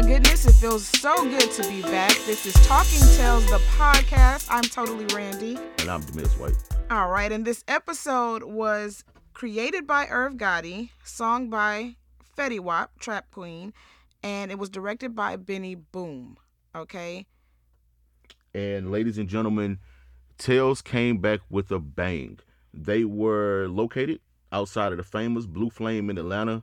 my goodness, it feels so good to be back. This is Talking Tales, the podcast. I'm totally Randy. And I'm Demiss White. All right, and this episode was created by Irv Gotti, song by Fetty Wap, Trap Queen, and it was directed by Benny Boom. Okay. And ladies and gentlemen, Tales came back with a bang. They were located outside of the famous Blue Flame in Atlanta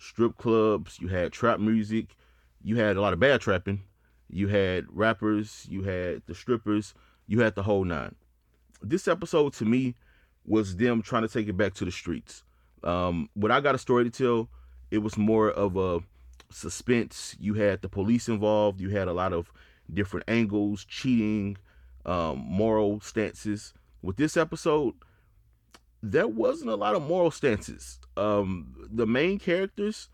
strip clubs, you had trap music, you had a lot of bad trapping, you had rappers, you had the strippers, you had the whole nine. This episode to me was them trying to take it back to the streets. Um, when I got a story to tell, it was more of a suspense. You had the police involved, you had a lot of different angles, cheating, um, moral stances. With this episode, there wasn't a lot of moral stances. Um, the main characters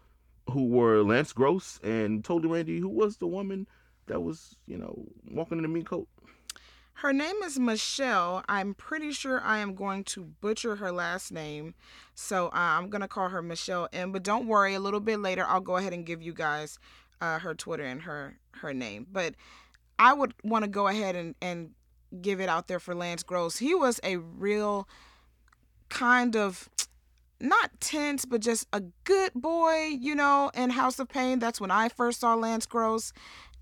who were Lance Gross and Totally Randy, who was the woman that was, you know, walking in a mink coat. Her name is Michelle. I'm pretty sure I am going to butcher her last name. So uh, I'm going to call her Michelle M. But don't worry, a little bit later, I'll go ahead and give you guys uh, her Twitter and her, her name. But I would want to go ahead and, and give it out there for Lance Gross. He was a real kind of not tense, but just a good boy, you know, in House of Payne. That's when I first saw Lance Gross.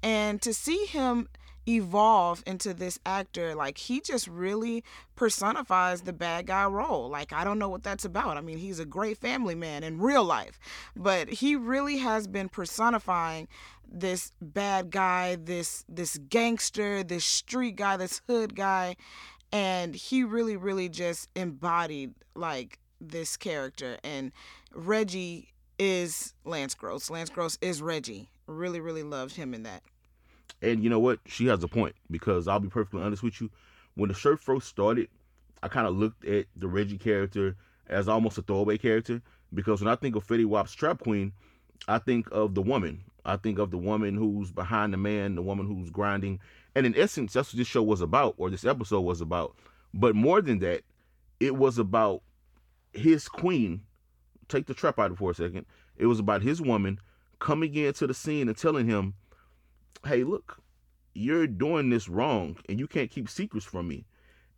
And to see him evolve into this actor, like he just really personifies the bad guy role. Like, I don't know what that's about. I mean, he's a great family man in real life, but he really has been personifying this bad guy, this this gangster, this street guy, this hood guy and he really really just embodied like this character and reggie is lance gross. Lance gross is reggie. Really really loved him in that. And you know what? She has a point because i'll be perfectly honest with you. When the show first started i kind of looked at the reggie character as almost a throwaway character because when i think of Fetty Wap's trap queen i think of the woman. I think of the woman who's behind the man the woman who's grinding. And in essence, that's what this show was about, or this episode was about. But more than that, it was about his queen. Take the trap out of for a second. It was about his woman coming into the scene and telling him, "Hey, look, you're doing this wrong, and you can't keep secrets from me."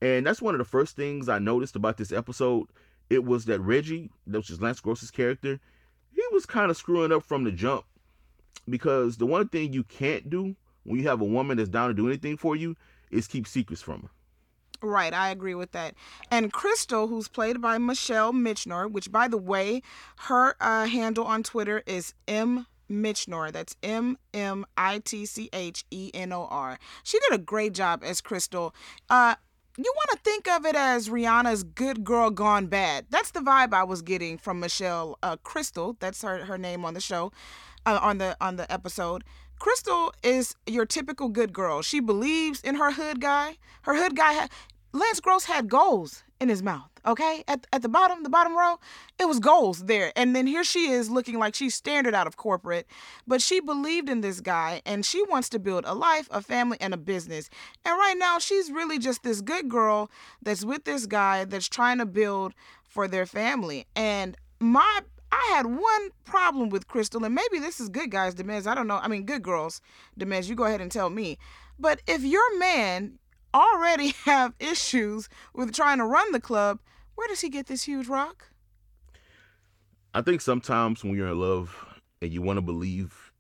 And that's one of the first things I noticed about this episode. It was that Reggie, which is Lance Gross's character, he was kind of screwing up from the jump because the one thing you can't do when you have a woman that's down to do anything for you is keep secrets from her. Right, I agree with that. And Crystal, who's played by Michelle Mitchenor, which by the way, her uh, handle on Twitter is M Mitchenor. That's M M I T C H E N O R. She did a great job as Crystal. Uh, you want to think of it as Rihanna's "Good Girl Gone Bad." That's the vibe I was getting from Michelle uh, Crystal. That's her her name on the show, uh, on the on the episode. Crystal is your typical good girl. She believes in her hood guy. Her hood guy Lance Gross had goals in his mouth. Okay, at at the bottom, the bottom row, it was goals there. And then here she is looking like she's standard out of corporate, but she believed in this guy and she wants to build a life, a family, and a business. And right now, she's really just this good girl that's with this guy that's trying to build for their family. And my I had one problem with Crystal, and maybe this is good guys, Demez. I don't know. I mean, good girls, Demez. You go ahead and tell me. But if your man already have issues with trying to run the club, where does he get this huge rock? I think sometimes when you're in love and you want to believe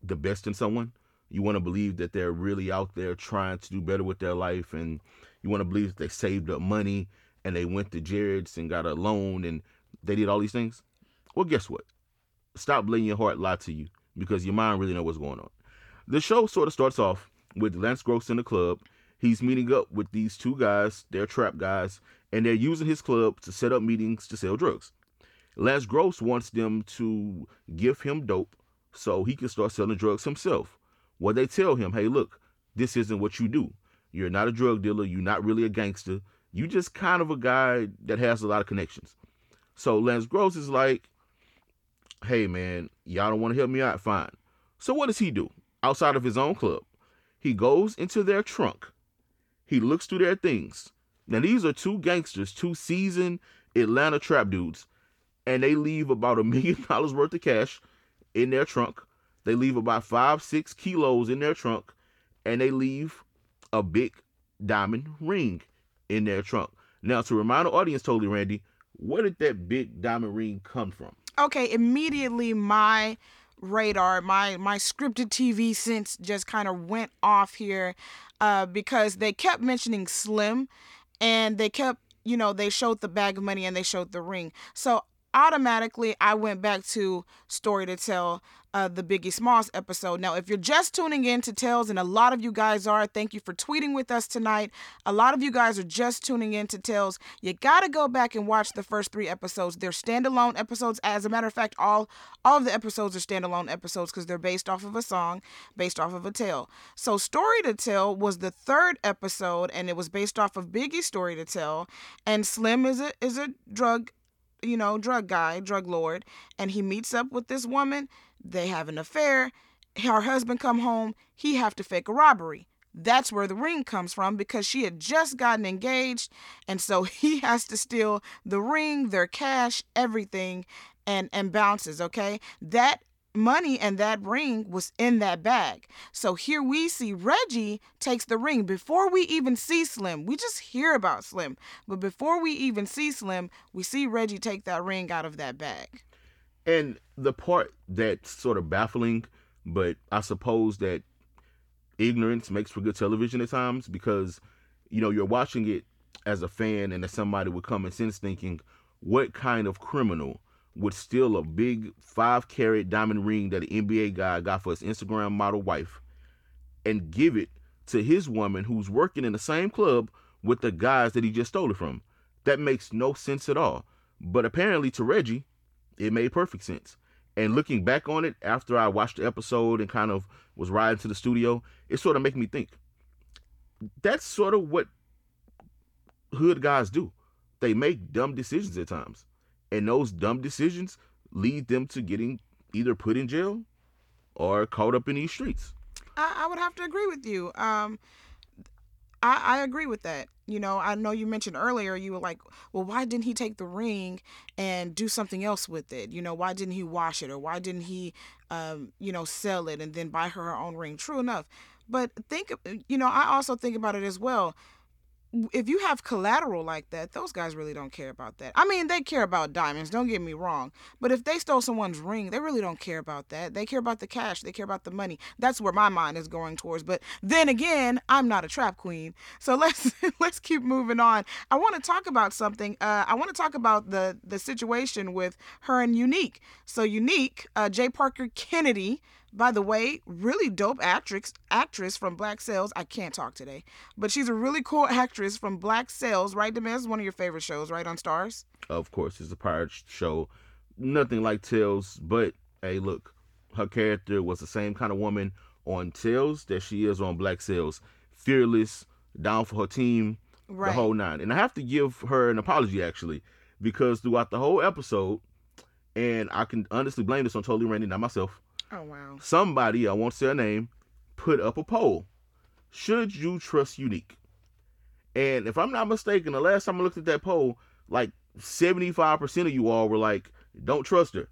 the best in someone, you want to believe that they're really out there trying to do better with their life, and you want to believe that they saved up money and they went to Jared's and got a loan and they did all these things. Well, guess what? Stop letting your heart lie to you because your mind really know what's going on. The show sort of starts off with Lance Gross in the club. He's meeting up with these two guys, they're trap guys, and they're using his club to set up meetings to sell drugs. Lance Gross wants them to give him dope so he can start selling drugs himself. Well, they tell him, hey, look, this isn't what you do. You're not a drug dealer. You're not really a gangster. You just kind of a guy that has a lot of connections. So Lance Gross is like, hey man, y'all don't want to help me out, fine. So what does he do outside of his own club? He goes into their trunk. He looks through their things. Now these are two gangsters, two seasoned Atlanta trap dudes, and they leave about a million dollars worth of cash in their trunk. They leave about five, six kilos in their trunk, and they leave a big diamond ring in their trunk. Now, to remind the audience, totally, Randy, where did that big diamond ring come from? Okay, immediately my radar, my my scripted TV sense just kind of went off here uh, because they kept mentioning Slim, and they kept, you know, they showed the bag of money and they showed the ring. So automatically I went back to Story to Tell, uh, the Biggie Smalls episode. Now, if you're just tuning in to Tales, and a lot of you guys are, thank you for tweeting with us tonight. A lot of you guys are just tuning in to Tales. You gotta go back and watch the first three episodes. They're standalone episodes. As a matter of fact, all all of the episodes are standalone episodes because they're based off of a song, based off of a tale. So, Story to Tell was the third episode, and it was based off of Biggie's Story to Tell. And Slim is a is a drug you know, drug guy, drug lord, and he meets up with this woman. They have an affair. Her husband come home. He have to fake a robbery. That's where the ring comes from because she had just gotten engaged, and so he has to steal the ring, their cash, everything, and and bounces. Okay, that money and that ring was in that bag. So here we see Reggie takes the ring before we even see Slim. We just hear about Slim, but before we even see Slim, we see Reggie take that ring out of that bag. And the part that's sort of baffling, but I suppose that ignorance makes for good television at times because you know you're watching it as a fan and as somebody with common sense thinking, what kind of criminal would steal a big five carat diamond ring that an NBA guy got for his Instagram model wife and give it to his woman who's working in the same club with the guys that he just stole it from. That makes no sense at all. But apparently to Reggie, it made perfect sense. And looking back on it after I watched the episode and kind of was riding to the studio, it sort of made me think. That's sort of what hood guys do. They make dumb decisions at times and those dumb decisions lead them to getting either put in jail or caught up in these streets. I, I would have to agree with you. Um, I, I agree with that. You know, I know you mentioned earlier you were like, well, why didn't he take the ring and do something else with it? You know, why didn't he wash it or why didn't he, um, you know, sell it and then buy her her own ring? True enough. But think, you know, I also think about it as well if you have collateral like that, those guys really don't care about that. I mean, they care about diamonds, don't get me wrong. But if they stole someone's ring, they really don't care about that. They care about the cash, they care about the money. That's where my mind is going towards. But then again, I'm not a trap queen. So let's let's keep moving on. I want to talk about something. Uh, I want to talk about the the situation with her and Unique. So Unique, uh. Parker Kennedy by the way, really dope actress actress from Black Sails. I can't talk today, but she's a really cool actress from Black Sails, right? Demez, one of your favorite shows, right on Starz. Of course, it's a pirate show. Nothing like Tales, but hey, look, her character was the same kind of woman on Tales that she is on Black Sails. Fearless, down for her team, right. the whole nine. And I have to give her an apology actually, because throughout the whole episode, and I can honestly blame this on Totally Randy, not myself Oh wow. Somebody, I won't say a name, put up a poll. Should you trust Unique? And if I'm not mistaken, the last time I looked at that poll, like 75% of you all were like, don't trust her.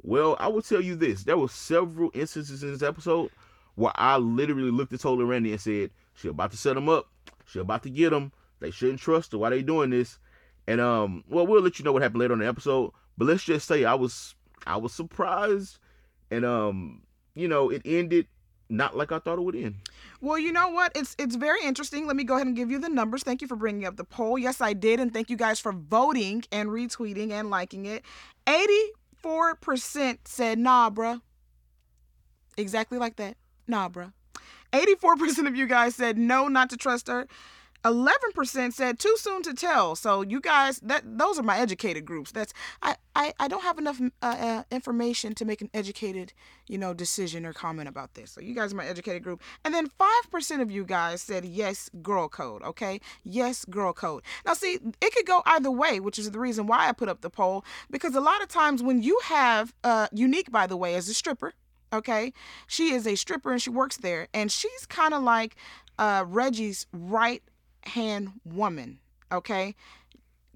Well, I will tell you this. There were several instances in this episode where I literally looked at Totally Randy and said, she about to set them up. She about to get them. They shouldn't trust her. Why they doing this? And um, well, we'll let you know what happened later on the episode. But let's just say I was I was surprised and um, you know, it ended not like I thought it would end. Well, you know what? It's it's very interesting. Let me go ahead and give you the numbers. Thank you for bringing up the poll. Yes, I did, and thank you guys for voting and retweeting and liking it. Eighty-four percent said nah, bruh. Exactly like that. Nah, bruh. 84% of you guys said no, not to trust her. 11% said too soon to tell. So you guys, that those are my educated groups. That's I I, I don't have enough uh, uh, information to make an educated, you know, decision or comment about this. So you guys are my educated group. And then 5% of you guys said yes, girl code, okay? Yes, girl code. Now see, it could go either way, which is the reason why I put up the poll because a lot of times when you have uh unique by the way as a stripper, okay? She is a stripper and she works there and she's kind of like uh Reggie's right hand woman, okay?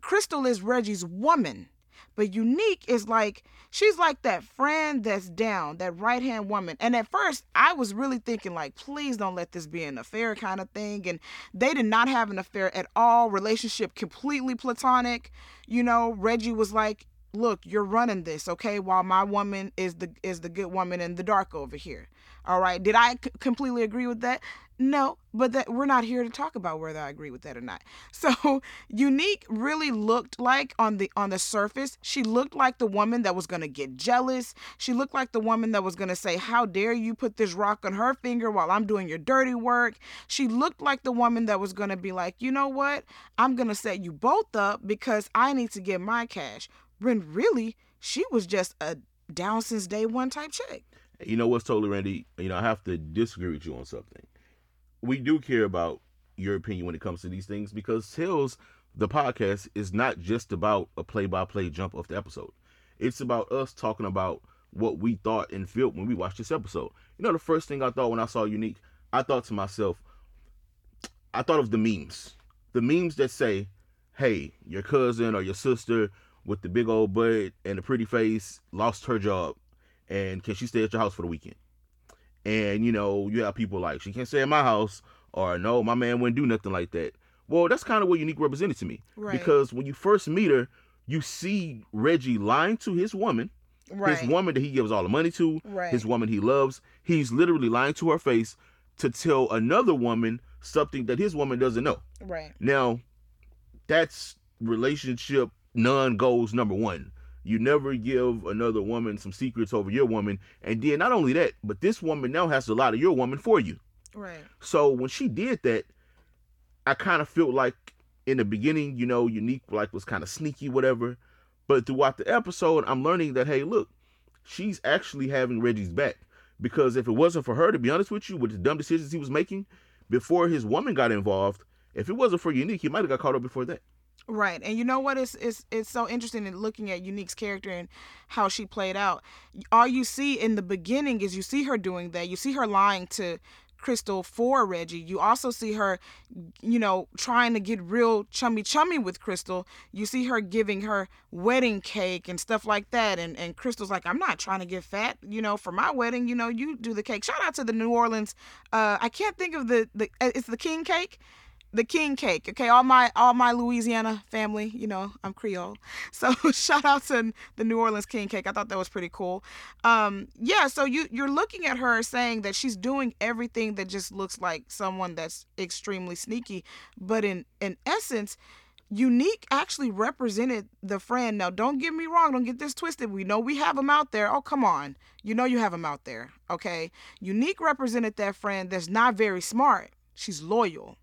Crystal is Reggie's woman. But Unique is like she's like that friend that's down, that right hand woman. And at first, I was really thinking like, please don't let this be an affair kind of thing. And they did not have an affair at all. Relationship completely platonic. You know, Reggie was like, look, you're running this, okay? While my woman is the is the good woman in the dark over here. All right. Did I c- completely agree with that? No, but that we're not here to talk about whether I agree with that or not. So, Unique really looked like on the on the surface, she looked like the woman that was to get jealous. She looked like the woman that was to say, "How dare you put this rock on her finger while I'm doing your dirty work?" She looked like the woman that was to be like, "You know what? I'm to set you both up because I need to get my cash." When really, she was just a down since day one type chick. You know what's totally Randy? You know, I have to disagree with you on something. We do care about your opinion when it comes to these things because Hills, the podcast, is not just about a play by play jump of the episode. It's about us talking about what we thought and felt when we watched this episode. You know, the first thing I thought when I saw Unique, I thought to myself, I thought of the memes. The memes that say, hey, your cousin or your sister with the big old butt and the pretty face lost her job and can she stay at your house for the weekend? And you know, you have people like she can't stay in my house or no, my man wouldn't do nothing like that. Well, that's kind of what Unique represented to me. Right. Because when you first meet her, you see Reggie lying to his woman, Right. his woman that he gives all the money to, Right. his woman he loves. He's literally lying to her face to tell another woman something that his woman doesn't know. Right. Now, that's relationship non goals number one. You never give another woman some secrets over your woman. And then not only that, but this woman now has a lot of your woman for you. Right. So when she did that, I kind of felt like in the beginning, you know, Unique like was kind of sneaky, whatever. But throughout the episode, I'm learning that hey, look, she's actually having Reggie's back. Because if it wasn't for her, to be honest with you, with the dumb decisions he was making before his woman got involved, if it wasn't for Unique, he might have got caught up before that. Right. And you know what is it's it's so interesting in looking at Unique's character and how she played out. All you see in the beginning is you see her doing that. You see her lying to Crystal for Reggie. You also see her, you know, trying to get real chummy chummy with Crystal. You see her giving her wedding cake and stuff like that. And and Crystal's like, I'm not trying to get fat, you know, for my wedding. You know, you do the cake. Shout out to the New Orleans. Uh, I can't think of the the. uh, It's the king cake the king cake okay? All my all my louisiana family you know i'm creole. So shout out to the new orleans king cake. I thought that was pretty cool. Um yeah so you you're looking at her saying that she's doing everything that just looks like someone that's extremely sneaky but in in essence unique actually represented the friend. Now don't get me wrong don't get this twisted. We know we have them out there. Oh come on. You know you have them out there okay? Unique represented that friend that's not very smart. She's loyal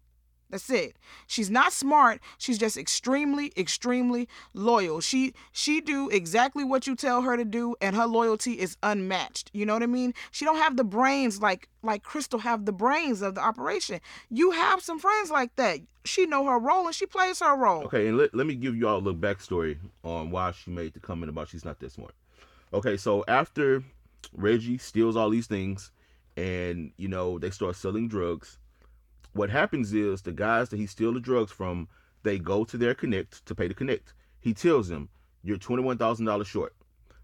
that's it. She's not smart. She's just extremely, extremely loyal. She she do exactly what you tell her to do, and her loyalty is unmatched. You know what I mean? She don't have the brains like like Crystal have the brains of the operation. You have some friends like that. She know her role and she plays her role. Okay, and let, let me give you all a little backstory on why she made the comment about she's not that smart. Okay, so after Reggie steals all these things and, you know, they start selling drugs, what happens is the guys that he steal the drugs from, they go to their connect to pay the connect. He tells them, You're $21,000 short.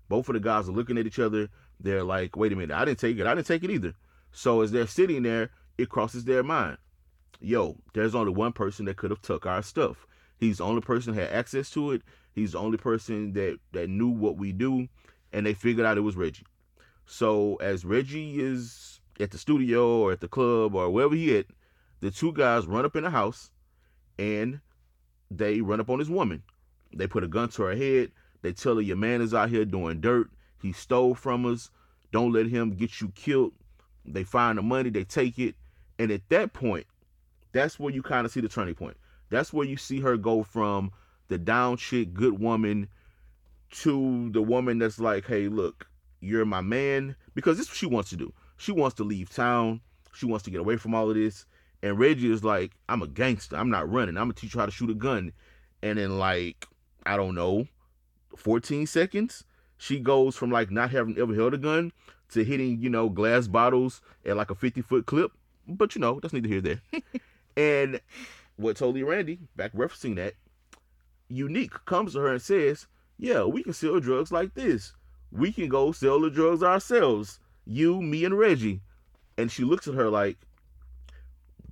Both of the guys are looking at each other. They're like, Wait a minute, I didn't take it. I didn't take it either. So as they're sitting there, it crosses their mind. Yo, there's only one person that could have took our stuff. He's the only person that had access to it. He's the only person that that knew what we do, and they figured out it was Reggie. So as Reggie is at the studio or at the club or wherever he at, the two guys run up in the house, and they run up on his woman. They put a gun to her head. They tell her your man is out here doing dirt. He stole from us. Don't let him get you killed. They find the money. They take it, and at that point, that's where you kind of see the turning point. That's where you see her go from the down chick, good woman, to the woman that's like, hey, look, you're my man. Because this is what she wants to do. She wants to leave town. She wants to get away from all of this. And Reggie is like, I'm a gangster. I'm not running. I'm gonna teach you how to shoot a gun. And in like, I don't know, 14 seconds, she goes from like not having ever held a gun to hitting, you know, glass bottles at like a 50 foot clip. But you know, that's neither here nor there. and what totally Randy, back referencing that, Unique comes to her and says, yeah, we can sell drugs like this. We can go sell the drugs ourselves. You, me, and Reggie. And she looks at her like,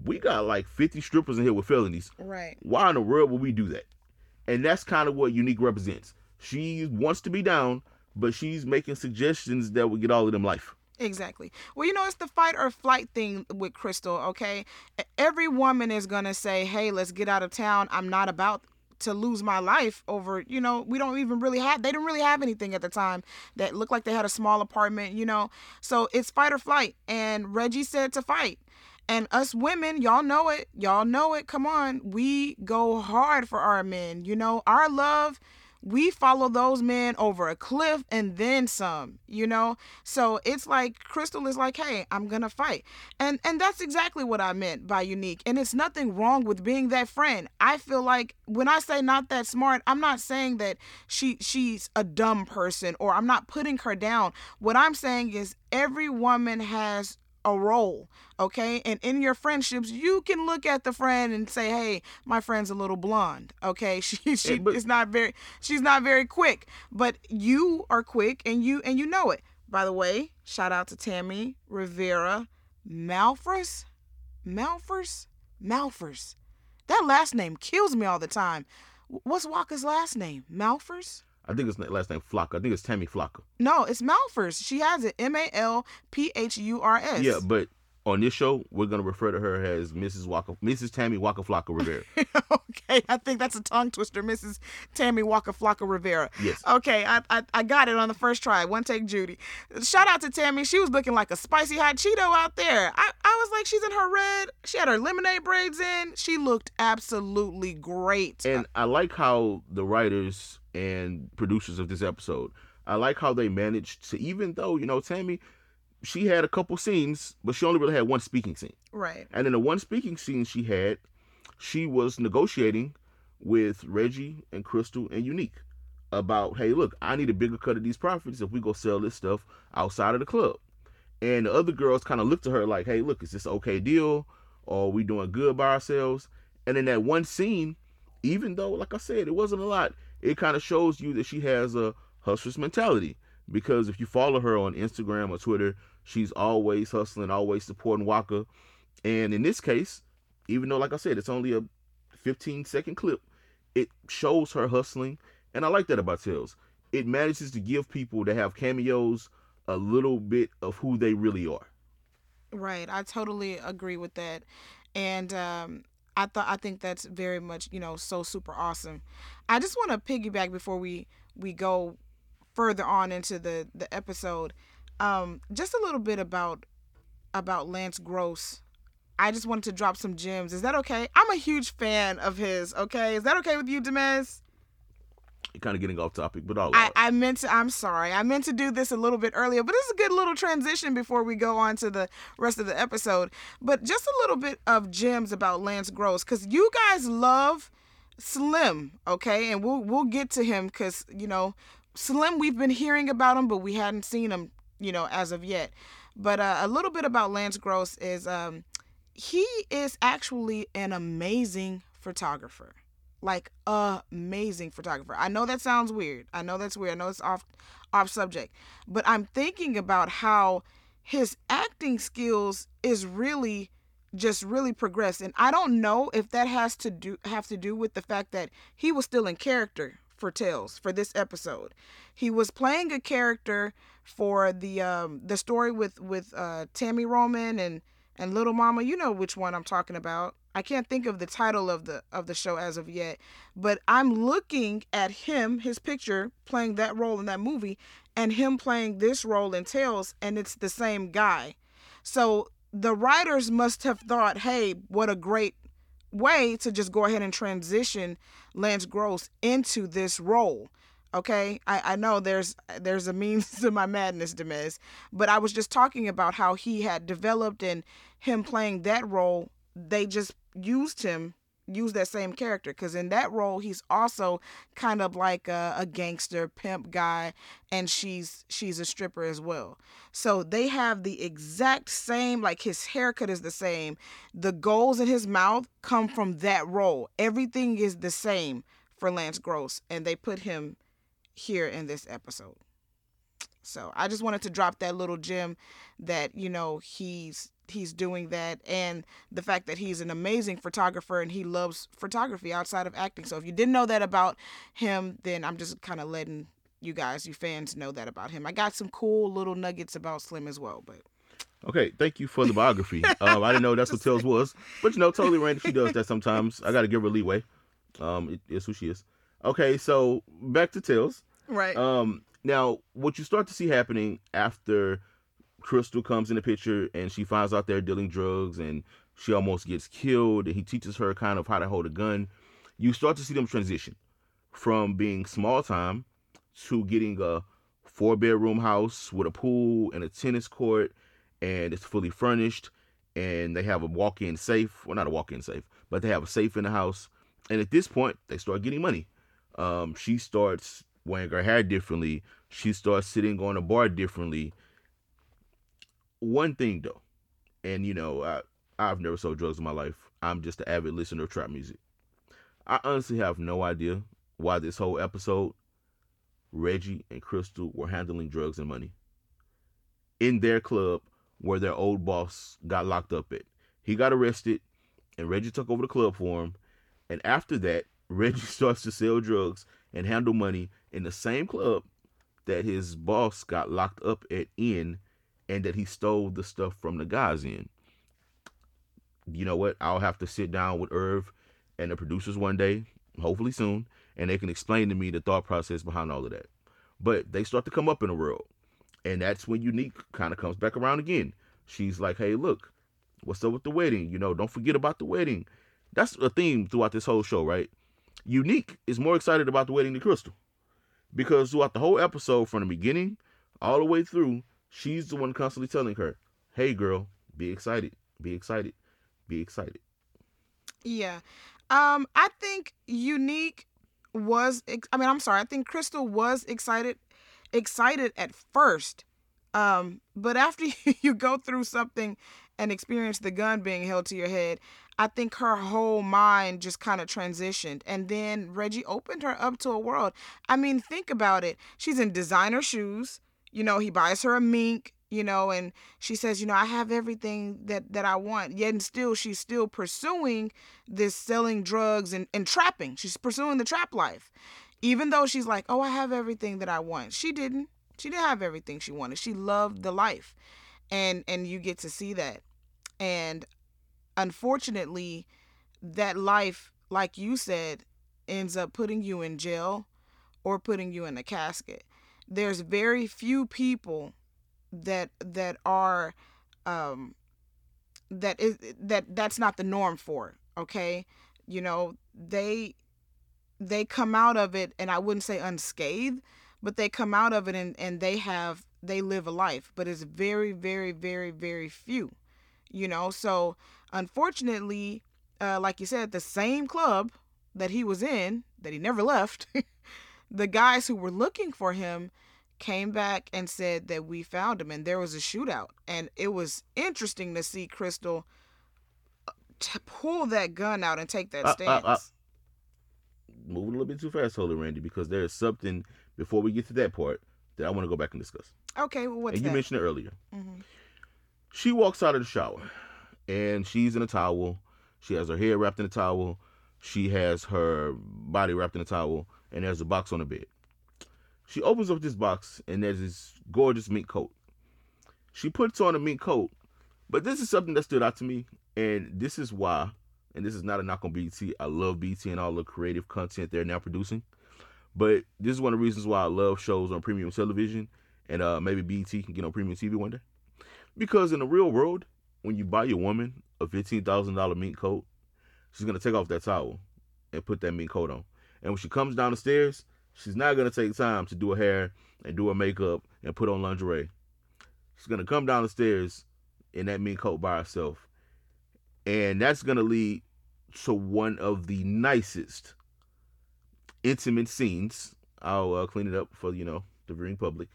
we got like 50 strippers in here with felonies. Right. Why in the world would we do that? And that's kind of what Unique represents. She wants to be down, but she's making suggestions that would get all of them life. Exactly. Well, you know, it's the fight or flight thing with Crystal, okay? Every woman is going to say, hey, let's get out of town. I'm not about to lose my life over, you know, we don't even really have, they didn't really have anything at the time that looked like they had a small apartment, you know? So it's fight or flight. And Reggie said to fight. And us women, y'all know it. Y'all know it. Come on. We go hard for our men. You know, our love we follow those men over a cliff and then some you know so it's like crystal is like hey i'm gonna fight and and that's exactly what i meant by unique and it's nothing wrong with being that friend i feel like when i say not that smart i'm not saying that she she's a dumb person or i'm not putting her down what i'm saying is every woman has a role, okay? And in your friendships, you can look at the friend and say, "Hey, my friend's a little blonde." Okay, she she is not very she's not very quick, but you are quick and you and you know it. By the way, shout out to Tammy Rivera Malphurs, Malphurs, Malphurs. That last name kills me all the time. What's Waka's last name? Malphurs? I think it's last name Flocka. I think it's Tammy Flocka. No, it's Malphurs. She has it. M A L P H U R S. Yeah, but on this show, we're gonna refer to her as Mrs. Waka, Mrs. Tammy Waka Flocka Rivera. okay, I think that's a tongue twister, Mrs. Tammy Waka Flocka Rivera. Yes. Okay, I, I I got it on the first try. One take, Judy. Shout out to Tammy. She was looking like a spicy hot Cheeto out there. I I was like, she's in her red. She had her lemonade braids in. She looked absolutely great. And I like how the writers and producers of this episode, I like how they managed to, even though you know Tammy she had a couple scenes, but she only really had one speaking scene. Right. And in the one speaking scene she had, she was negotiating with Reggie and Crystal and Unique about, hey, look, I need a bigger cut of these profits if we go sell this stuff outside of the club. And the other girls kind of looked at her like, hey, look, is this okay deal? Or are we doing good by ourselves? And in that one scene, even though, like I said, it wasn't a lot, it kind of shows you that she has a hustler's mentality because if you follow her on Instagram or Twitter, she's always hustling, always supporting Waka. And in this case, even though, like I said, it's only a 15 second clip, it shows her hustling. And I like that about Tales. It manages to give people that have cameos a little bit of who they really are. Right. I totally agree with that. And um, I thought I think that's very much, you know, so super awesome. I just want to piggyback before we we go further on into the the episode, um, just a little bit about about Lance Gross. I just wanted to drop some gems. Is that okay? I'm a huge fan of his. Okay, is that okay with you, Demez? Kind of getting off topic, but all I, I meant to. I'm sorry. I meant to do this a little bit earlier, but it's a good little transition before we go on to the rest of the episode. But just a little bit of gems about Lance Gross, because you guys love Slim, okay? And we'll we'll get to him because you know Slim, we've been hearing about him, but we hadn't seen him, you know, as of yet. But uh, a little bit about Lance Gross is um, he is actually an amazing photographer. Like amazing photographer. I know that sounds weird. I know that's weird. I know it's off off subject. But I'm thinking about how his acting skills is really just really progressed. And I don't know if that has to do have to do with the fact that he was still in character for Tales for this episode. He was playing a character for the um the story with with uh Tami Roman and and Lil Mama. You know which one I'm talking about. I can't think of the title of the of the show as of yet, but I'm looking at him, his picture playing that role in that movie and him playing this role in Tales and it's the same guy. So the writers must have thought, "Hey, what a great way to just go ahead and transition Lance Gross into this role. Okay, I, I know there's there's a means to my madness, Demez, but I was just talking about how he had developed and him playing that role. They just used him use that same character because in that role he's also kind of like a, a, gangster pimp guy and she's she's a stripper as well. So they have the exact same like his haircut is the same. The goals in his mouth come from that role. Everything is the same for lance gross and they put him here in this episode. So I just wanted to drop that little gem that you know he's he's doing that and the fact that he's an amazing photographer and he loves photography outside of acting. So if you didn't know that about him, then I'm just kind of letting you guys, you fans, know that about him. I got some cool little nuggets about Slim as well, but. Okay, thank you for the biography. um, I didn't know that's what Tales was, but you know, totally random. She does that sometimes. I got to give her leeway. Um, it, it's who she is. Okay, so back to Tales. Right. Um, now what you start to see happening after Crystal comes in the picture and she finds out they're dealing drugs and she almost gets killed and he teaches her kind of how to hold a gun. You start to see them transition from being small time to getting a four bedroom house with a pool and a tennis court and it's fully furnished and they have a walk-in safe well not a walk-in safe but they have a safe in the house and at this point they start getting money um, she starts wearing her hair differently she starts sitting on a bar differently one thing though and you know I, i've never sold drugs in my life i'm just an avid listener of trap music i honestly have no idea why this whole episode reggie and crystal were handling drugs and money in their club where their old boss got locked up at. He got arrested, and Reggie took over the club for him. And after that, Reggie starts to sell drugs and handle money in the same club that his boss got locked up at in and that he stole the stuff from the guys in. You know what? I'll have to sit down with Irv and the producers one day, hopefully soon, and they can explain to me the thought process behind all of that. But they start to come up in the world. And that's when Unique kind of comes back around again. She's like, hey, look, what's up with the wedding? You know, don't forget about the wedding. That's a theme throughout this whole show, right? Unique is more excited about the wedding than Crystal. Because throughout the whole episode, from the beginning all the way through, she's the one constantly telling her, hey, girl, be excited, be excited, be excited. Yeah. Um, I think Unique was, I mean, I'm sorry, I think Crystal was excited excited at first. Um, but after you go through something and experience the gun being held to your head, I think her whole mind just kind of transitioned. And then Reggie opened her up to a world. I mean, think about it. She's in designer shoes. You know, he buys her a mink, you know, and she says, you know, I have everything that, that I want. Yet and still, she's still pursuing this selling drugs and, and trapping. She's pursuing the trap life even though she's like, "Oh, I have everything that I want." She didn't. She didn't have everything she wanted. She loved the life. And and you get to see that. And unfortunately, that life, like you said, ends up putting you in jail or putting you in a casket. There's very few people that that are um that is that that's not the norm for, okay? You know, they they come out of it and I wouldn't say unscathed, but they come out of it and, and they have they live a life, but it's very, very, very, very few. You know, so unfortunately, uh, like you said, the same club that he was in, that he never left, the guys who were looking for him came back and said that we found him and there was a shootout. And it was interesting to see Crystal uh, to pull that gun out and take that uh, stance. Uh, uh, moving a little bit too fast, Holy Randy, because there is something before we get to that part that I want to go back and discuss. Okay, well, what's and you that? mentioned it earlier. Mm-hmm. She walks out of the shower, and she's in a towel. She has her hair wrapped in a towel. She has her body wrapped in a towel, and there's a box on the bed. She opens up this box, and there's this gorgeous mink coat. She puts on a mink coat, but this is something that stood out to me, and this is why and this is not a knock on BET. I love BET and all the creative content they're now producing. But this is one of the reasons why I love shows on premium television and uh, maybe BET can get on premium TV one day. Because in the real world, when you buy your woman a $15,000 mink coat, she's to take off that towel and put that mink coat on. And when she comes down the stairs, she's not to take time to do her hair and do her makeup and put on lingerie. She's to come down the stairs in that mink coat by herself. And that's to lead to one of the nicest intimate scenes. I'll uh, clean it up for you know the viewing public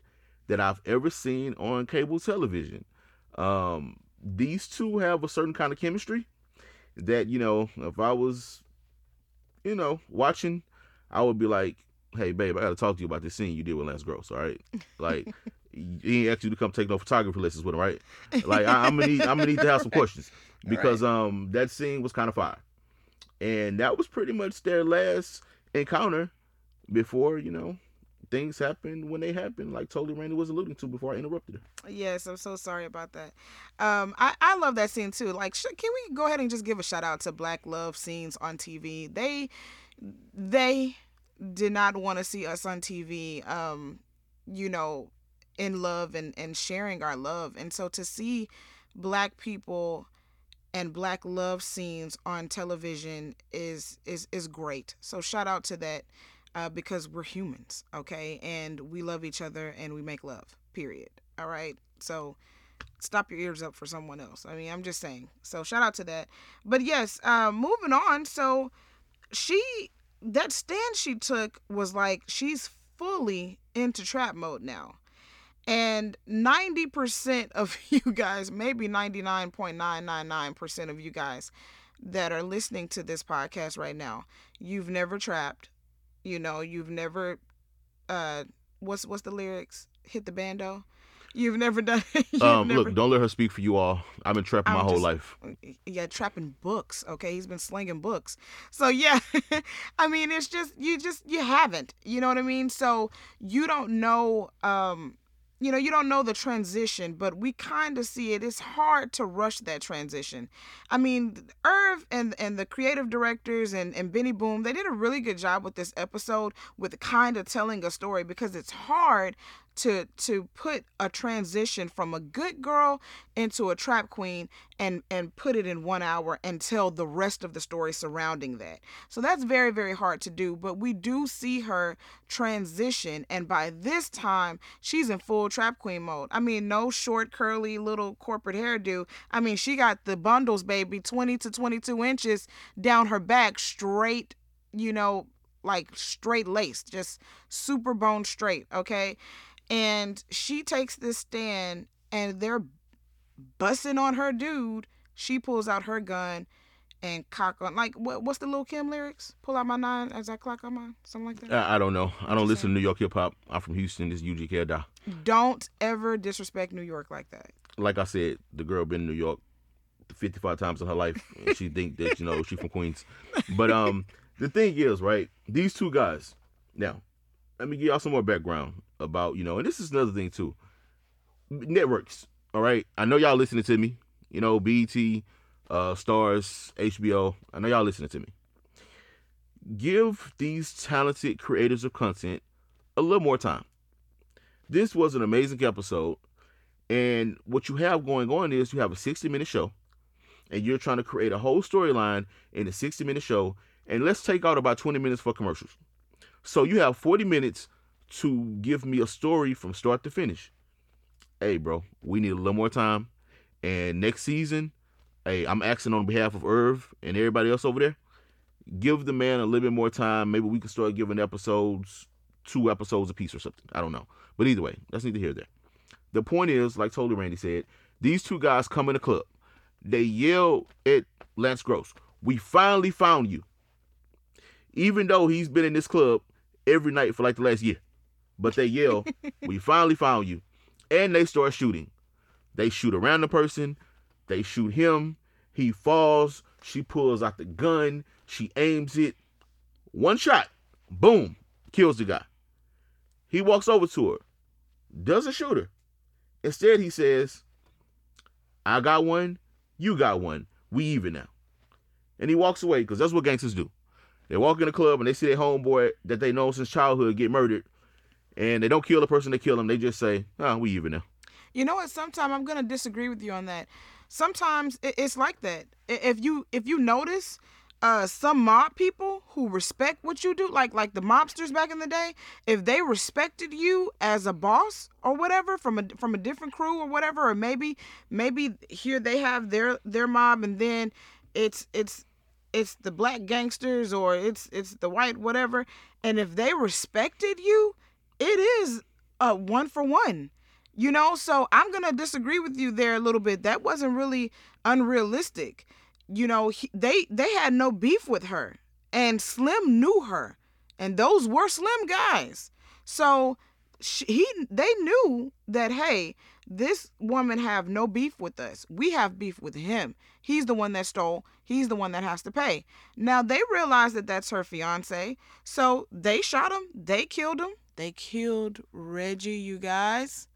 that I've ever seen on cable television. Um, these two have a certain kind of chemistry that you know if I was you know watching, I would be like, hey babe, I gotta talk to you about this scene you did with Lance Gross. All right, like he asked you to come take no photography lessons with him, right? Like I, am gonna need I'm gonna need to have some questions because right. um that scene was kind of fire, and that was pretty much their last encounter before you know things happen when they happen, like Totally Randy was alluding to before I interrupted her. Yes, I'm so sorry about that. Um, I, I love that scene too. Like, sh- can we go ahead and just give a shout out to Black Love scenes on TV? They, they did not want to see us on TV, um, you know, in love and, and sharing our love. And so to see black people and black love scenes on television is is is great. So shout out to that uh, because we're humans, okay? And we love each other and we make love, period. All right? So stop your ears up for someone else. I mean, I'm just saying. So shout out to that. But yes, uh, moving on. So she, that stand she took was like, she's fully into trap mode now. And 90% of you guys, maybe 99.999% of you guys that are listening to this podcast right now, you've never trapped you know, you've never uh what's what's the lyrics? Hit the bando. You've never done. You've um, never... look, don't let her speak for you all. I've been trapping I'm my whole just, life. Yeah, trapping books. Okay, he's been slinging books. So yeah, I mean, it's just you just you haven't. You know what I mean? So you don't know. Um, you know, you don't know the transition, but we kind of see it. It's hard to rush that transition. I mean, Irv and and the creative directors and, and Benny Boom, they did a really good job with this episode with kind of telling a story because it's hard to to put a transition from a good girl into a trap queen and and put it in one hour and tell the rest of the story surrounding that. So that's very very hard to do but we do see her transition and by this time she's in full trap queen mode. I mean no short curly little corporate hairdo. I mean she got the bundles baby 20 to 22 inches down her back straight you know like straight laced just super bone straight okay and she takes this stand and they're busting on her dude. She pulls out her gun and cock on like what what's the Lil' Kim lyrics? Pull out my nine as I clock on mine, something like that. I, I don't know. I don't listen saying? to New York hip hop. I'm from Houston. This UGK da. Don't ever disrespect New York like that. Like I said, the girl been in New York 55 times in her life, and she think that you know she from Queens. But um, the thing is, right? These two guys. Now, let me give y'all some more background about you know, and this is another thing too. Networks, all right. I know y'all listening to me. You know, BET, uh, Starz, HBO. I know y'all listening to me. Give these talented creators of content a little more time. This was an amazing episode, and what you have going on is you have a 60 minute show, and you're trying to create a whole storyline in a 60 minute show, and let's take out about 20 minutes for commercials. So you have 40 minutes to give me a story from start to finish. Hey, bro, we need a little more time. And next season, hey, I'm asking on behalf of Irv and everybody else over there, give the man a little bit more time. Maybe we can start giving episodes, two episodes a piece or something. I don't know. But either way, that's neither here there. The point is, like totally Randy said, these two guys come in the club. They yell at Lance Gross, We finally found you. Even though he's been in this club every night for like the last year but they yell, "We finally found you!" And they start shooting. They shoot around the person. They shoot him. He falls. She pulls out the gun. She aims it. One shot. Boom. Kills the guy. He walks over to her. Doesn't shoot her. Instead, he says, I got one. You got one. We even now. And he walks away because that's what gangsters do. They walk in the club and they see their homeboy that they know since childhood get murdered and they don't kill the person they kill them. They just say, "Oh, we even now." You know what? Sometimes I'm gonna disagree with you on that. Sometimes it's like that. If you if you notice, uh, some mob people who respect what you do, like like the mobsters back in the day, if they respected you as a boss or whatever from a from a different crew or whatever, or maybe maybe here they have their their mob and then it's it's it's the black gangsters or it's it's the white whatever, and if they respected you, it is a one for one. You know, so I'm going to disagree with you there a little bit. That wasn't really unrealistic. You know, he, they they had no beef with her and Slim knew her and those were slim guys. So she, he they knew that hey, this woman have no beef with us. We have beef with him. He's the one that stole. He's the one that has to pay. Now they realize that that's her fiance. So they shot him. They killed him. They killed Reggie, you guys.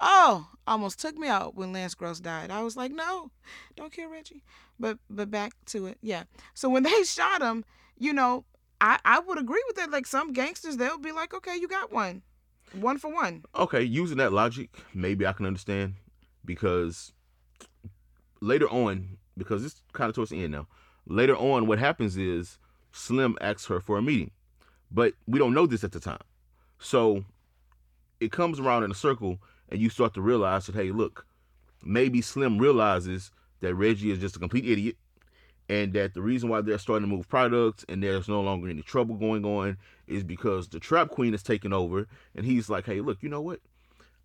Oh, almost took me out when Lance Gross died. I was like, no, don't kill Reggie. But but back to it. Yeah. So when they shot him, you know, I, I would agree with that. Like some gangsters, they'll be like, okay, you got one. One for one. Okay, using that logic, maybe I can understand because later on, because it's kind of towards the end now. Later on, what happens is Slim asks her for a meeting, but we don't know this at the time. So it comes around in a circle, and you start to realize that hey, look, maybe Slim realizes that Reggie is just a complete idiot, and that the reason why they're starting to move products and there's no longer any trouble going on is because the trap queen is taking over, and he's like, hey, look, you know what?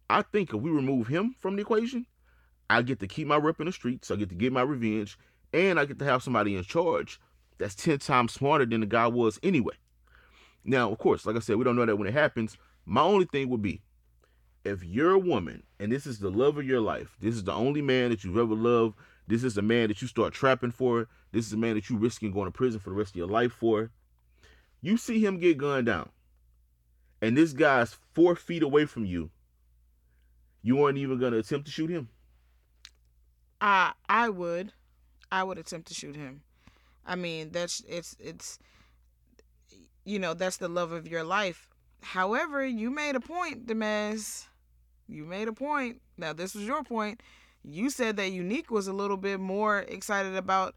I think if we remove him from the equation, I get to keep my rep in the streets, I get to get my revenge, and I get to have somebody in charge that's 10 times smarter than the guy was anyway. Now, of course, like I said, we don't know that when it happens. My only thing would be if you're a woman and this is the love of your life, this is the only man that you've ever loved, this is the man that you start trapping for, this is the man that you're risking going to prison for the rest of your life for. You see him get gunned down, and this guy's four feet away from you. You aren't even gonna attempt to shoot him. I I would, I would attempt to shoot him. I mean, that's it's it's, you know, that's the love of your life. However, you made a point, Demez. You made a point. Now this was your point. You said that Unique was a little bit more excited about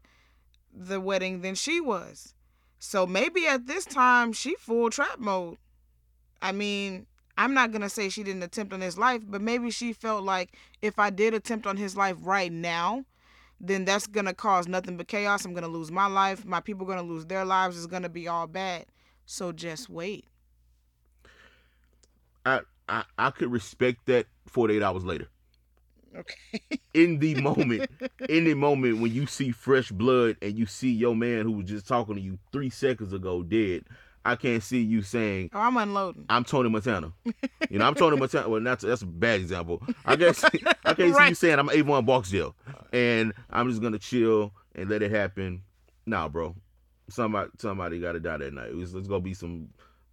the wedding than she was. So maybe at this time she full trap mode. I mean, I'm not gonna say she didn't attempt on his life, but maybe she felt like if I did attempt on his life right now, then that's gonna cause nothing but chaos. I'm gonna lose my life. My people are gonna lose their lives. It's gonna be all bad. So just wait. I I, I could respect that 48 hours later. Okay. in the moment, in the moment when you see fresh blood and you see your man who was just talking to you three seconds ago dead, I can't see you saying, "Oh, I'm unloading." I'm Tony Montana. You know, I'm Tony Montana. Well, that's that's a bad example. I guess I can't right. see you saying I'm Avon Barksdale and I'm just gonna chill and let it happen. Nah, bro. Somebody somebody got to die that night. It's, it's gonna be some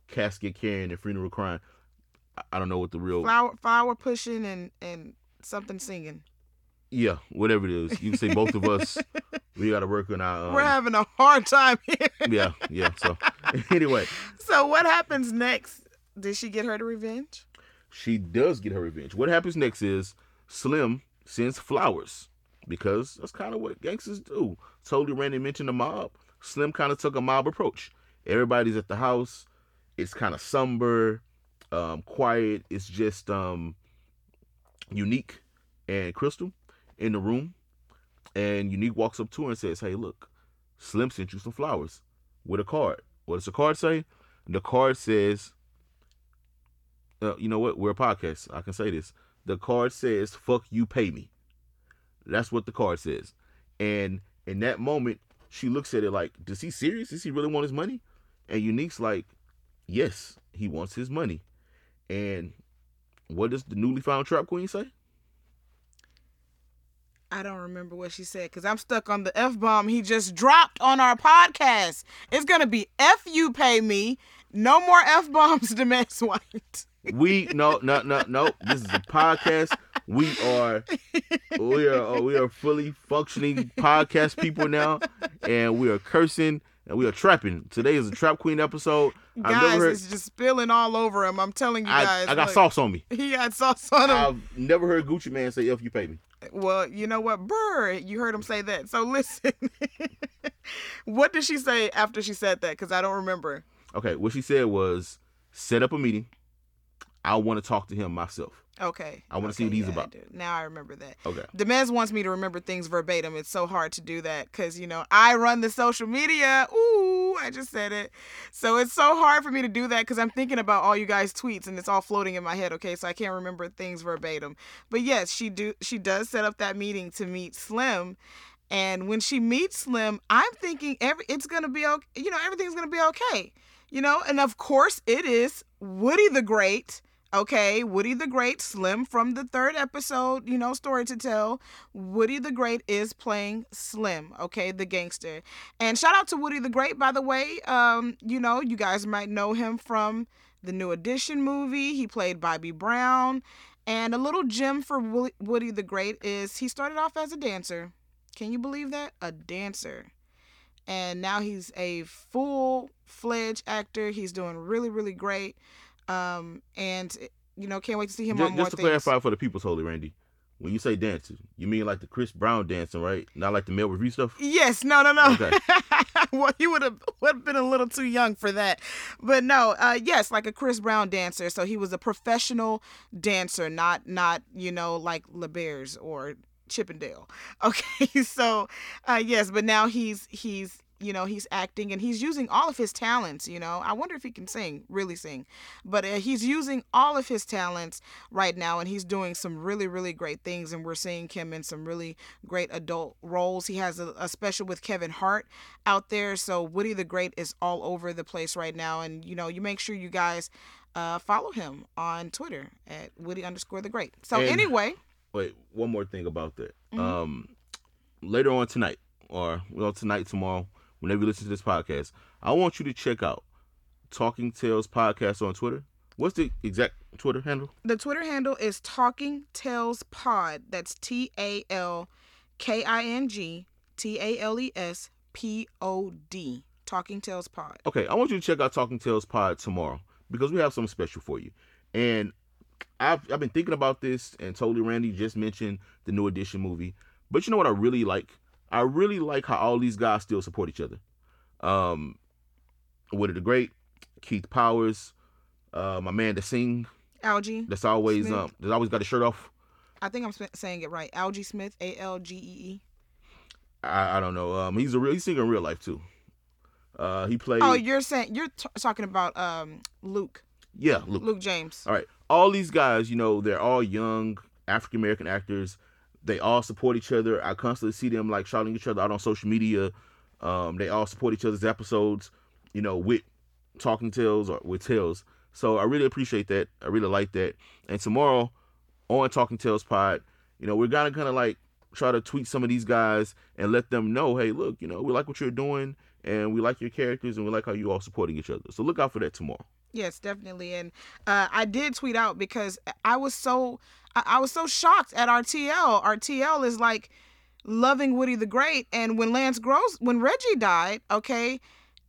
casket carrying and funeral crying. I, I don't know what the real flower flower pushing and and something singing. Yeah, whatever it is. You can say both of us. We got to work on our. Um, We're having a hard time here. yeah, yeah. So, anyway. So what happens next? Did she get her revenge? She does get her revenge. What happens next is Slim sends flowers because that's kind of what gangsters do. Totally Randy mentioned the mob. Slim kind of took a mob approach. Everybody's at the house. It's kind of somber, um, quiet. It's just um, Unique and Crystal in the room, and Unique walks up to her and says, "Hey, look, Slim sent you some flowers with a card. What does the card say? The card says, uh, you know what? We're a podcast. I can say this. The card says, "Fuck you, pay me." That's what the card says. And in that moment, she looks at it like, "Does he serious? Does he really want his money?" And Unique's like, "Yes, he wants his money." And what does the newly found trap queen say? I don't remember what she said because I'm stuck on the F bomb he just dropped on our podcast. It's going to be F you pay me. No more F bombs to Max White. we no no no no. This is a podcast. We are we are uh, we are fully functioning podcast people now, and we are cursing and we are trapping. Today is a trap queen episode. Guys, heard, it's just spilling all over him. I'm telling you guys. I, I got look, sauce on me. He got sauce on him. I've never heard Gucci Mane say "if you pay me." Well, you know what, Burr, you heard him say that. So listen, what did she say after she said that? Because I don't remember. Okay, what she said was set up a meeting. I want to talk to him myself. Okay. I want to okay, see what he's yeah, about. I now I remember that. Okay. Demez wants me to remember things verbatim. It's so hard to do that because you know I run the social media. Ooh, I just said it. So it's so hard for me to do that because I'm thinking about all you guys' tweets and it's all floating in my head. Okay, so I can't remember things verbatim. But yes, she do. She does set up that meeting to meet Slim. And when she meets Slim, I'm thinking every it's gonna be okay. You know, everything's gonna be okay You know, and of course it is Woody the Great. Okay, Woody the Great, Slim from the third episode, you know, story to tell. Woody the Great is playing Slim, okay, the gangster. And shout out to Woody the Great, by the way. Um, you know, you guys might know him from the New Edition movie. He played Bobby Brown. And a little gem for Woody the Great is he started off as a dancer. Can you believe that? A dancer. And now he's a full fledged actor. He's doing really, really great. Um, and you know, can't wait to see him just, on more Just to things. clarify for the people's holy Randy, when you say dancing, you mean like the Chris Brown dancing, right? Not like the male revue stuff. Yes, no, no, no. Okay. well, he would have would have been a little too young for that, but no, uh, yes, like a Chris Brown dancer. So he was a professional dancer, not not you know like LeBears or Chippendale. Okay, so uh, yes, but now he's he's you know he's acting and he's using all of his talents you know. I wonder if he can sing really sing. But uh, he's using all of his talents right now and he's doing some really really great things and we're seeing him in some really great adult roles. He has a, a special with kevin hart out there so woody the great is all over the place right now. And you know you make sure you guys uh, follow him on twitter at woody underscore the great. So And- anyway. Wait, one more thing about that. Mhm. Um, later on tonight, or well, tonight, tomorrow, whenever you listen to this podcast, I want you to check out Talking Tales Podcast on Twitter. What's the exact Twitter handle? The Twitter handle is Talking Tales Pod. That's T A L K I N G T A L E S P O D. Talking Tales Pod. Okay, I want you to check out Talking Tales Pod tomorrow because we have something special for you. And I've I've been thinking about this, and totally Randy just mentioned the new edition movie. But you know what I really like? I really like how all these guys still support each other. Um, Woody the Great, Keith Powers, uh, my man Sing, Algee. that's always Smith. um, that's always got his shirt off. I think I'm sp- saying it right. Algee Smith. A L G E E. I, I don't know. Um, he's a real he's singing in real life too. Uh, he played. Oh, you're saying you're t- talking about um Luke. yeah, look, Luke James. All right. All these guys, you know, they're all young African American actors. They all support each other. I constantly see them like shouting each other out on social media. Um, they all support each other's episodes, you know, with talking tales or with tales. So I really appreciate that. I really like that. And tomorrow on Talking Tales Pod, you know, we're gonna kind of like try to tweet some of these guys and let them know, hey, look, you know, we like what you're doing and we like your characters and we like how you all supporting each other. So look out for that tomorrow. Yes, definitely. And uh, I did tweet out because I was so I, I was so shocked at RTL. RTL is like loving Woody the Great, and when Lance Gross, when Reggie died, okay,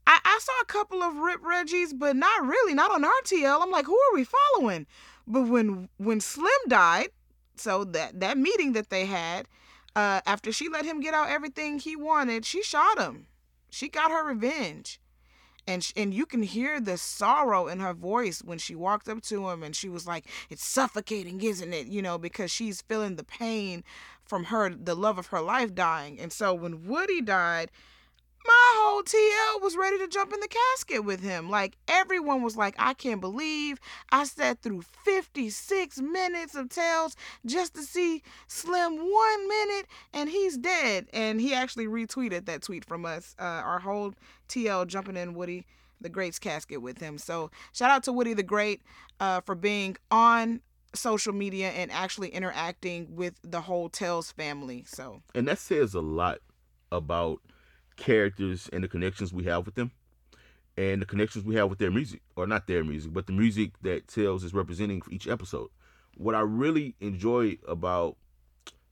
I, I saw a couple of Rip Reggies, but not really, not on RTL. I'm like, who are we following? But when when Slim died, so that that meeting that they had, uh, after she let him get out everything he wanted, she shot him. She got her revenge and sh- and you can hear the sorrow in her voice when she walked up to him and she was like it's suffocating isn't it? You know because she's feeling the pain from her the love of her life dying. And so when woody died my whole TL was ready to jump in the casket with him. Like everyone was like, I can't believe I sat through 56 minutes of Tales just to see Slim one minute and he's dead. And he actually retweeted that tweet from us. Uh, our whole TL jumping in Woody the Great's casket with him. So shout out to Woody the Great uh, for being on social media and actually interacting with the whole Tales family. So and that says a lot about characters and the connections we have with them. And the connections we have with their music or not their music but the music that Tales is representing for each episode. What i really enjoy about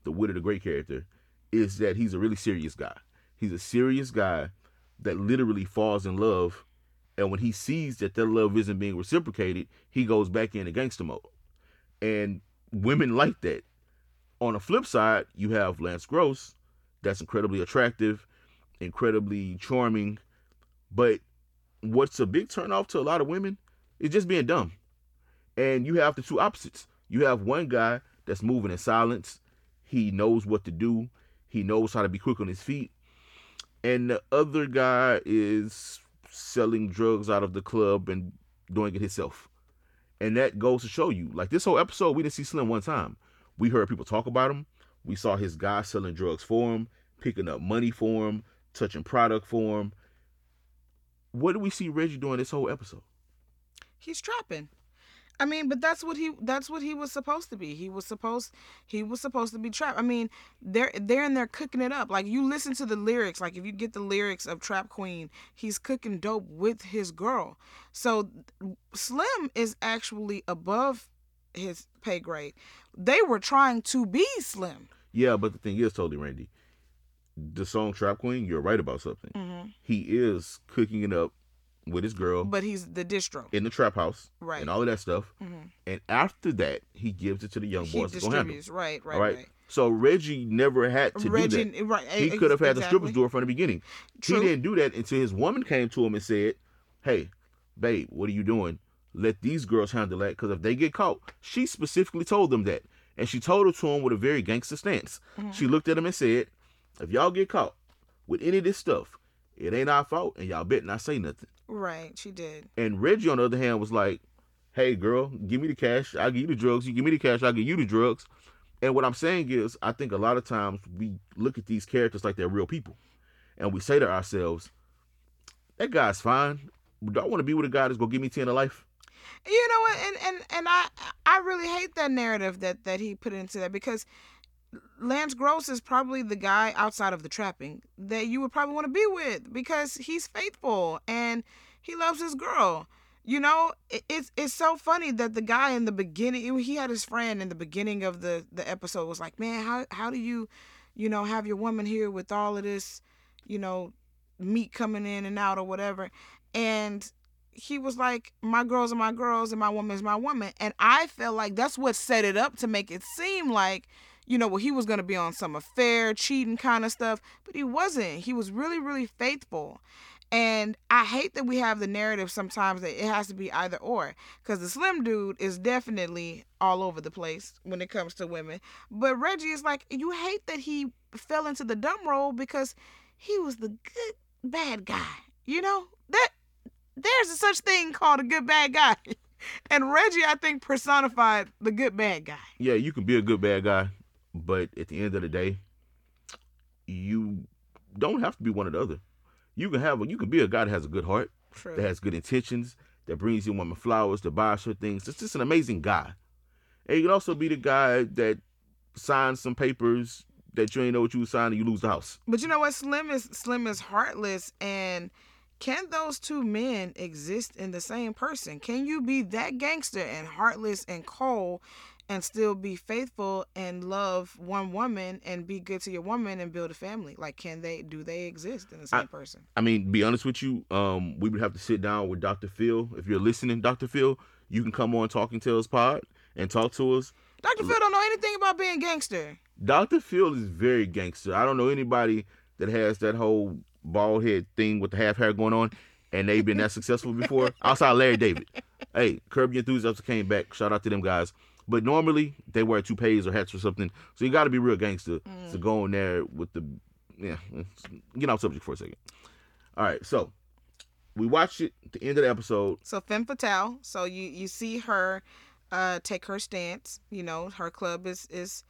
the Woody the Great character is that he's a really serious guy. He's a serious guy that literally falls in love and when he sees that that love isn't being reciprocated he goes back in into gangster mode. And women like that. On the flip side you have lance gross that's incredibly attractive incredibly charming. But what's a big turnoff to a lot of women is just being dumb. And you have the two opposites. You have one guy that's moving in silence. He knows what to do. He knows how to be quick on his feet. And the other guy is selling drugs out of the club and doing it himself. And that goes to show you, like this whole episode, we didn't see Slim one time. We heard people talk about him. We saw his guy selling drugs for him, picking up money for him, touching product for him. what do we see Reggie doing this whole episode? He's trapping. I mean, but that's what he that's what he was supposed to be. He was supposed he was supposed to be trapped. I mean, they're they're in there cooking it up. Like you listen to the lyrics, like if you get the lyrics of Trap Queen, he's cooking dope with his girl. So Slim is actually above his pay grade. They were trying to be Slim. Yeah, but the thing is, totally Randy, the song Trap Queen, you're right about something. Mm-hmm. He is cooking it up with his girl But he's the distro. in the trap house Right. and all of that stuff. Mhm. And after that, he gives it to the young He boys handle. distributes. Right, right, right. right. So Reggie never had to do Reggie, that. right. He could have had the strippers do it from the beginning. True. He didn't do that until his woman came to him and said, "Hey, babe, what are you doing? Let these girls handle that because if they get caught, she specifically told them that, and she told it to him with a very gangster stance. Mm-hmm. She looked at him and said, "If y'all get caught with any of this stuff, it ain't our fault, and y'all better not say nothing." Right, she did. And Reggie, on the other hand, was like, "Hey, girl, give me the cash. I'll give you the drugs. You give me the cash. I'll give you the drugs." And what I'm saying is, I think a lot of times we look at these characters like they're real people, and we say to ourselves, "That guy's fine. Do I want to be with a guy that's gonna give me ten to life?" You know what? And and and I I really hate that narrative that that he put into that because Lance Gross is probably the guy outside of the trapping that you would probably want to be with because he's faithful and he loves his girl. You know, it's it's so funny that the guy in the beginning he had his friend in the beginning of the the episode was like, "Man, how how do you, you know, have your woman here with all of this, you know, meat coming in and out or whatever?" And he was like, "My girls are my girls, and my woman is my woman." And I felt like that's what set it up to make it seem like, you know, well, he was gonna be on some affair, cheating kind of stuff, but he wasn't. He was really, really faithful. And I hate that we have the narrative sometimes that it has to be either or, because the slim dude is definitely all over the place when it comes to women. But Reggie is like, you hate that he fell into the dumb role because he was the good bad guy. You know that there's a such thing called a good bad guy. And Reggie, I think, personified the good bad guy. Yeah, you can be a good bad guy, but at the end of the day, you don't have to be one or the other. You can have a, you can be a guy that has a good heart, True. that has good intentions, that brings you woman flowers, that buys her things. It's just an amazing guy. And you can also be the guy that signs some papers that you ain't know what you was signing, you lose the house. But you know what? Slim is Slim is heartless, and can those two men exist in the same person? Can you be that gangster and heartless and cold, and still be faithful and love one woman and be good to your woman and build a family? Like, can they? Do they exist in the same person? I mean, be honest with you, um, we would have to sit down with Dr. Phil. If you're listening, Dr. Phil, you can come on Talking Tales Pod and talk to us. Dr. Phil don't know anything about being gangster. Dr. Phil is very gangster. I don't know anybody that has that whole bald head thing with the half hair going on and they've been that successful before. Outside Larry David. Hey, Curb Your Enthusiasm came back. Shout out to them guys. But normally they wear toupees or hats or something. So you got to be real gangster to go in there with the. Yeah, get off subject for a second. All right, so we watched it at the end of the episode. So femme fatale. So you you see her uh take her stance. You know, her club is is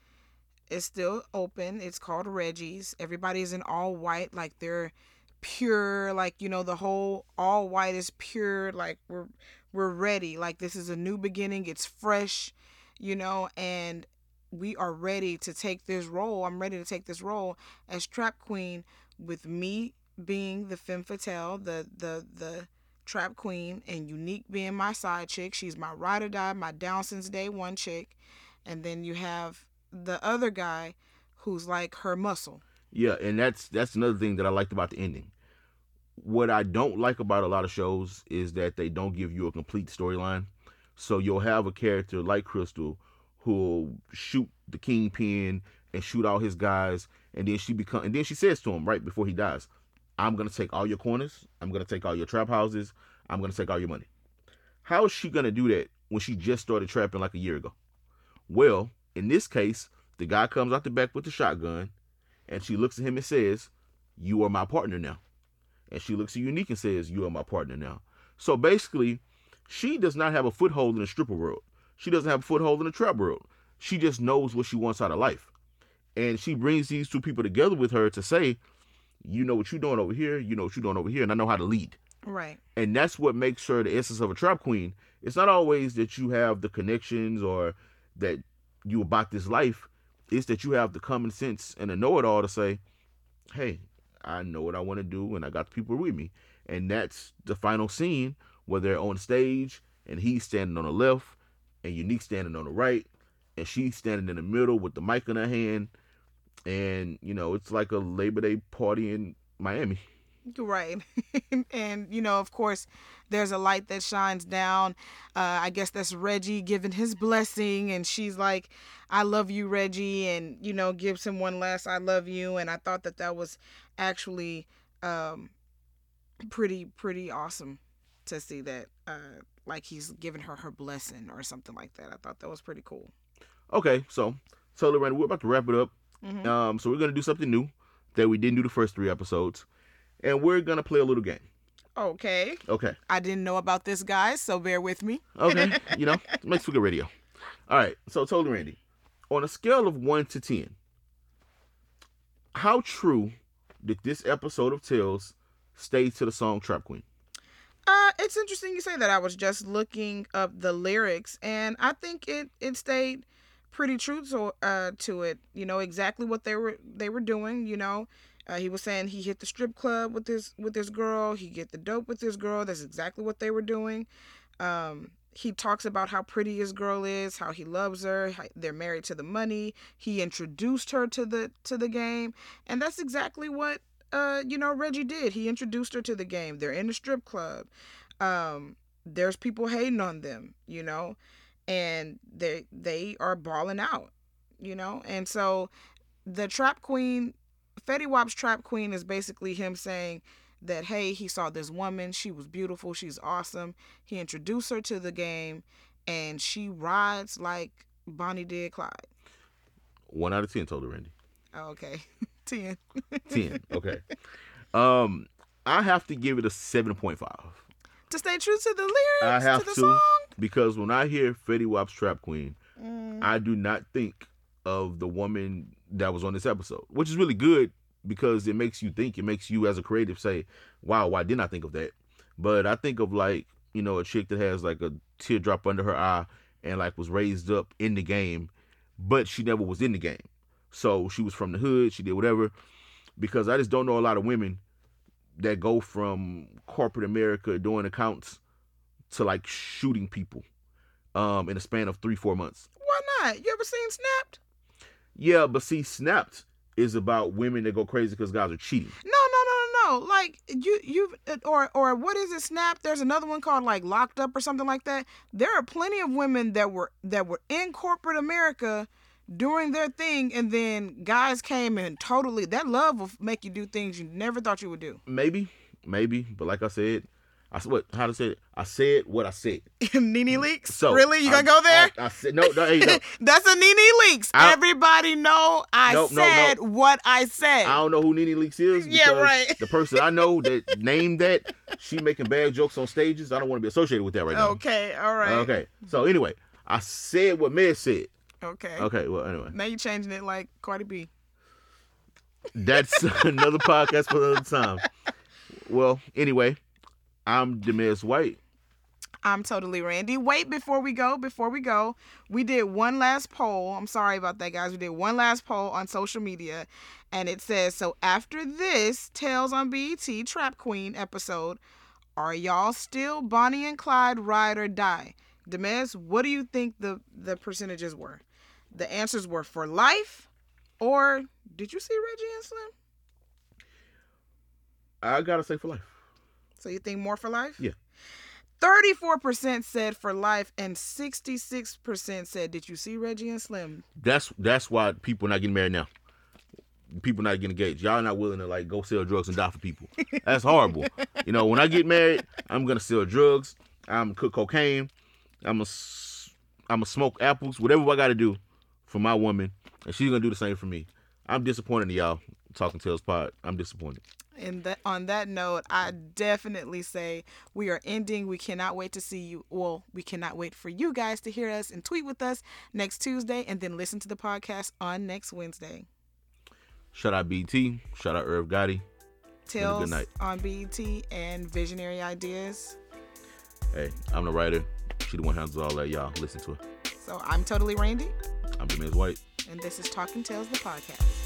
is still open. It's called Reggie's. Everybody's in all white, like they're pure, like you know, the whole all white is pure, like we're we're ready. Like this is a new beginning. It's fresh, you know, and we are ready to take this role. I'm ready to take this role as trap queen with me being the femme fatale, the the the trap queen, and unique being my side chick. She's my ride or die, my down since day one chick, and then you have the other guy who's like her muscle. Yeah, and that's that's another thing that I liked about the ending. What I don't like about a lot of shows is that they don't give you a complete storyline. So you'll have a character like Crystal who'll shoot the kingpin and shoot all his guys, and then she become and then she says to him right before he dies, "I'm gonna take all your corners. I'm gonna take all your trap houses. I'm gonna take all your money." How is she gonna do that when she just started trapping like a year ago? Well, in this case, the guy comes out the back with the shotgun and she looks at him and says, You are my partner now. And she looks at Unique and says, You are my partner now. So basically, she does not have a foothold in the stripper world. She doesn't have a foothold in the trap world. She just knows what she wants out of life. And she brings these two people together with her to say, You know what you're doing over here, you know what you're doing over here, and I know how to lead. Right. And that's what makes her the essence of a trap queen. It's not always that you have the connections or that you about this life. It's that you have the common sense and the know it all to say, hey, I know what I want to do and I got the people with me. And that's the final scene where they're on stage and he's standing on the left and Unique standing on the right and she's standing in the middle with the mic in her hand. And, you know, it's like a Labor Day party in Miami. Right. and, you know, of course, there's a light that shines down. Uh, I guess that's Reggie giving his blessing. And she's like, I love you, Reggie. And, you know, gives him one last I love you. And I thought that that was actually um, pretty, pretty awesome to see that. Uh, like he's giving her her blessing or something like that. I thought that was pretty cool. Okay, so totally Randy, we're about to wrap it up. Mhm. Um, so we're gonna do something new that we didn't do the first three episodes, and we're gonna play a little game. Okay. Okay, I didn't know about this, guys, so bear with me. okay, you know, makes for good radio. All right, so totally Randy, on a scale of one to ten, how true did this episode of Tales stay to the song Trap Queen? Uh, it's interesting you say that. I was just looking up the lyrics, and I think it it stayed pretty true to uh to it. You know exactly what they were they were doing. You know, uh, he was saying he hit the strip club with this with this girl. He get the dope with this girl. That's exactly what they were doing. Um, he talks about how pretty his girl is, how he loves her. They're married to the money. He introduced her to the to the game, and that's exactly what uh, you know, Reggie did. He introduced her to the game. They're in the strip club. Um, there's people hating on them, you know, and they they are balling out, you know. And so the trap queen, Fetty Wap's trap queen is basically him saying that hey, he saw this woman, she was beautiful, she's awesome. He introduced her to the game, and she rides like Bonnie did Clyde. One out of ten, totally Randy. Oh, okay, ten. 10. Okay. um, I have to give it a 7.5 to stay true to the lyrics, I have to the to. song. because when I hear Fetty Wap's Trap Queen, Mm. I do not think of the woman that was on this episode, which is really good because it makes you think. It makes you as a creative say, "Wow, why didn't I think of that?" But I think of like you know a chick that has like a teardrop under her eye and like was raised up in the game, but she never was in the game. So she was from the hood. She did whatever. Because I just don't know a lot of women that go from corporate America doing accounts to like shooting people um in a span of three four months. Why not? You ever seen Snapped? Yeah, but see, Snapped is about women that go crazy because guys are cheating. No, no, no, no, no. Like you, you, or or what is it? Snapped. There's another one called like Locked Up or something like that. There are plenty of women that were that were in corporate America doing their thing, and then guys came and totally that love will make you do things you never thought you would do. Maybe, maybe, but like I said, I what how to say it? I said what I said. NeNe Leakes. So really, you I- gonna go there? I, I said no, no, hey, no. That's a NeNe Leakes. Everybody know I no, no. said what I said. I don't know who NeNe Leakes is. Yeah, right. The person I know that named that, she making bad jokes on stages. I don't want to be associated with that right now. Okay, all right. Okay. So anyway, I said what Meg said. Okay. Okay. Well, anyway, Now you're changing it like Cardi B. that's another podcast for another time. Well, anyway, I'm Demez White. I'm totally Randy. Wait, before we go, before we go, we did one last poll. I'm sorry about that, guys. We did one last poll on social media, and it says so after this Tales on BET Trap Queen episode, are y'all still Bonnie and Clyde ride or die? Demez, what do you think the the percentages were? The answers were for life, or did you see Reggie and Slim? I gotta say for life. So you think more for life? Yeah. 34% said for life and 66% said, Did you see Reggie and Slim? That's that's why people not getting married now. People not getting engaged. Y'all not willing to like go sell drugs and die for people. That's horrible. you know, when I get married, I'm gonna sell drugs. I'm gonna cook cocaine. I'm gonna I'm gonna smoke apples. Whatever I got to do for my woman, and she's gonna do the same for me. I'm disappointed in y'all. Talking Tales Pod. I'm disappointed. And that on that note, I definitely say we are ending. We cannot wait to see you. Well, we cannot wait for you guys to hear us and tweet with us next Tuesday and then listen to the podcast on next Wednesday. Shout out BET. Shout out Irv Gotti. Tales good night. on BET and Visionary Ideas. Hey, I'm the writer. She the one handles all that. Y'all listen to her. So I'm totally Randy, I'm James White. and this is Talking Tales, the podcast.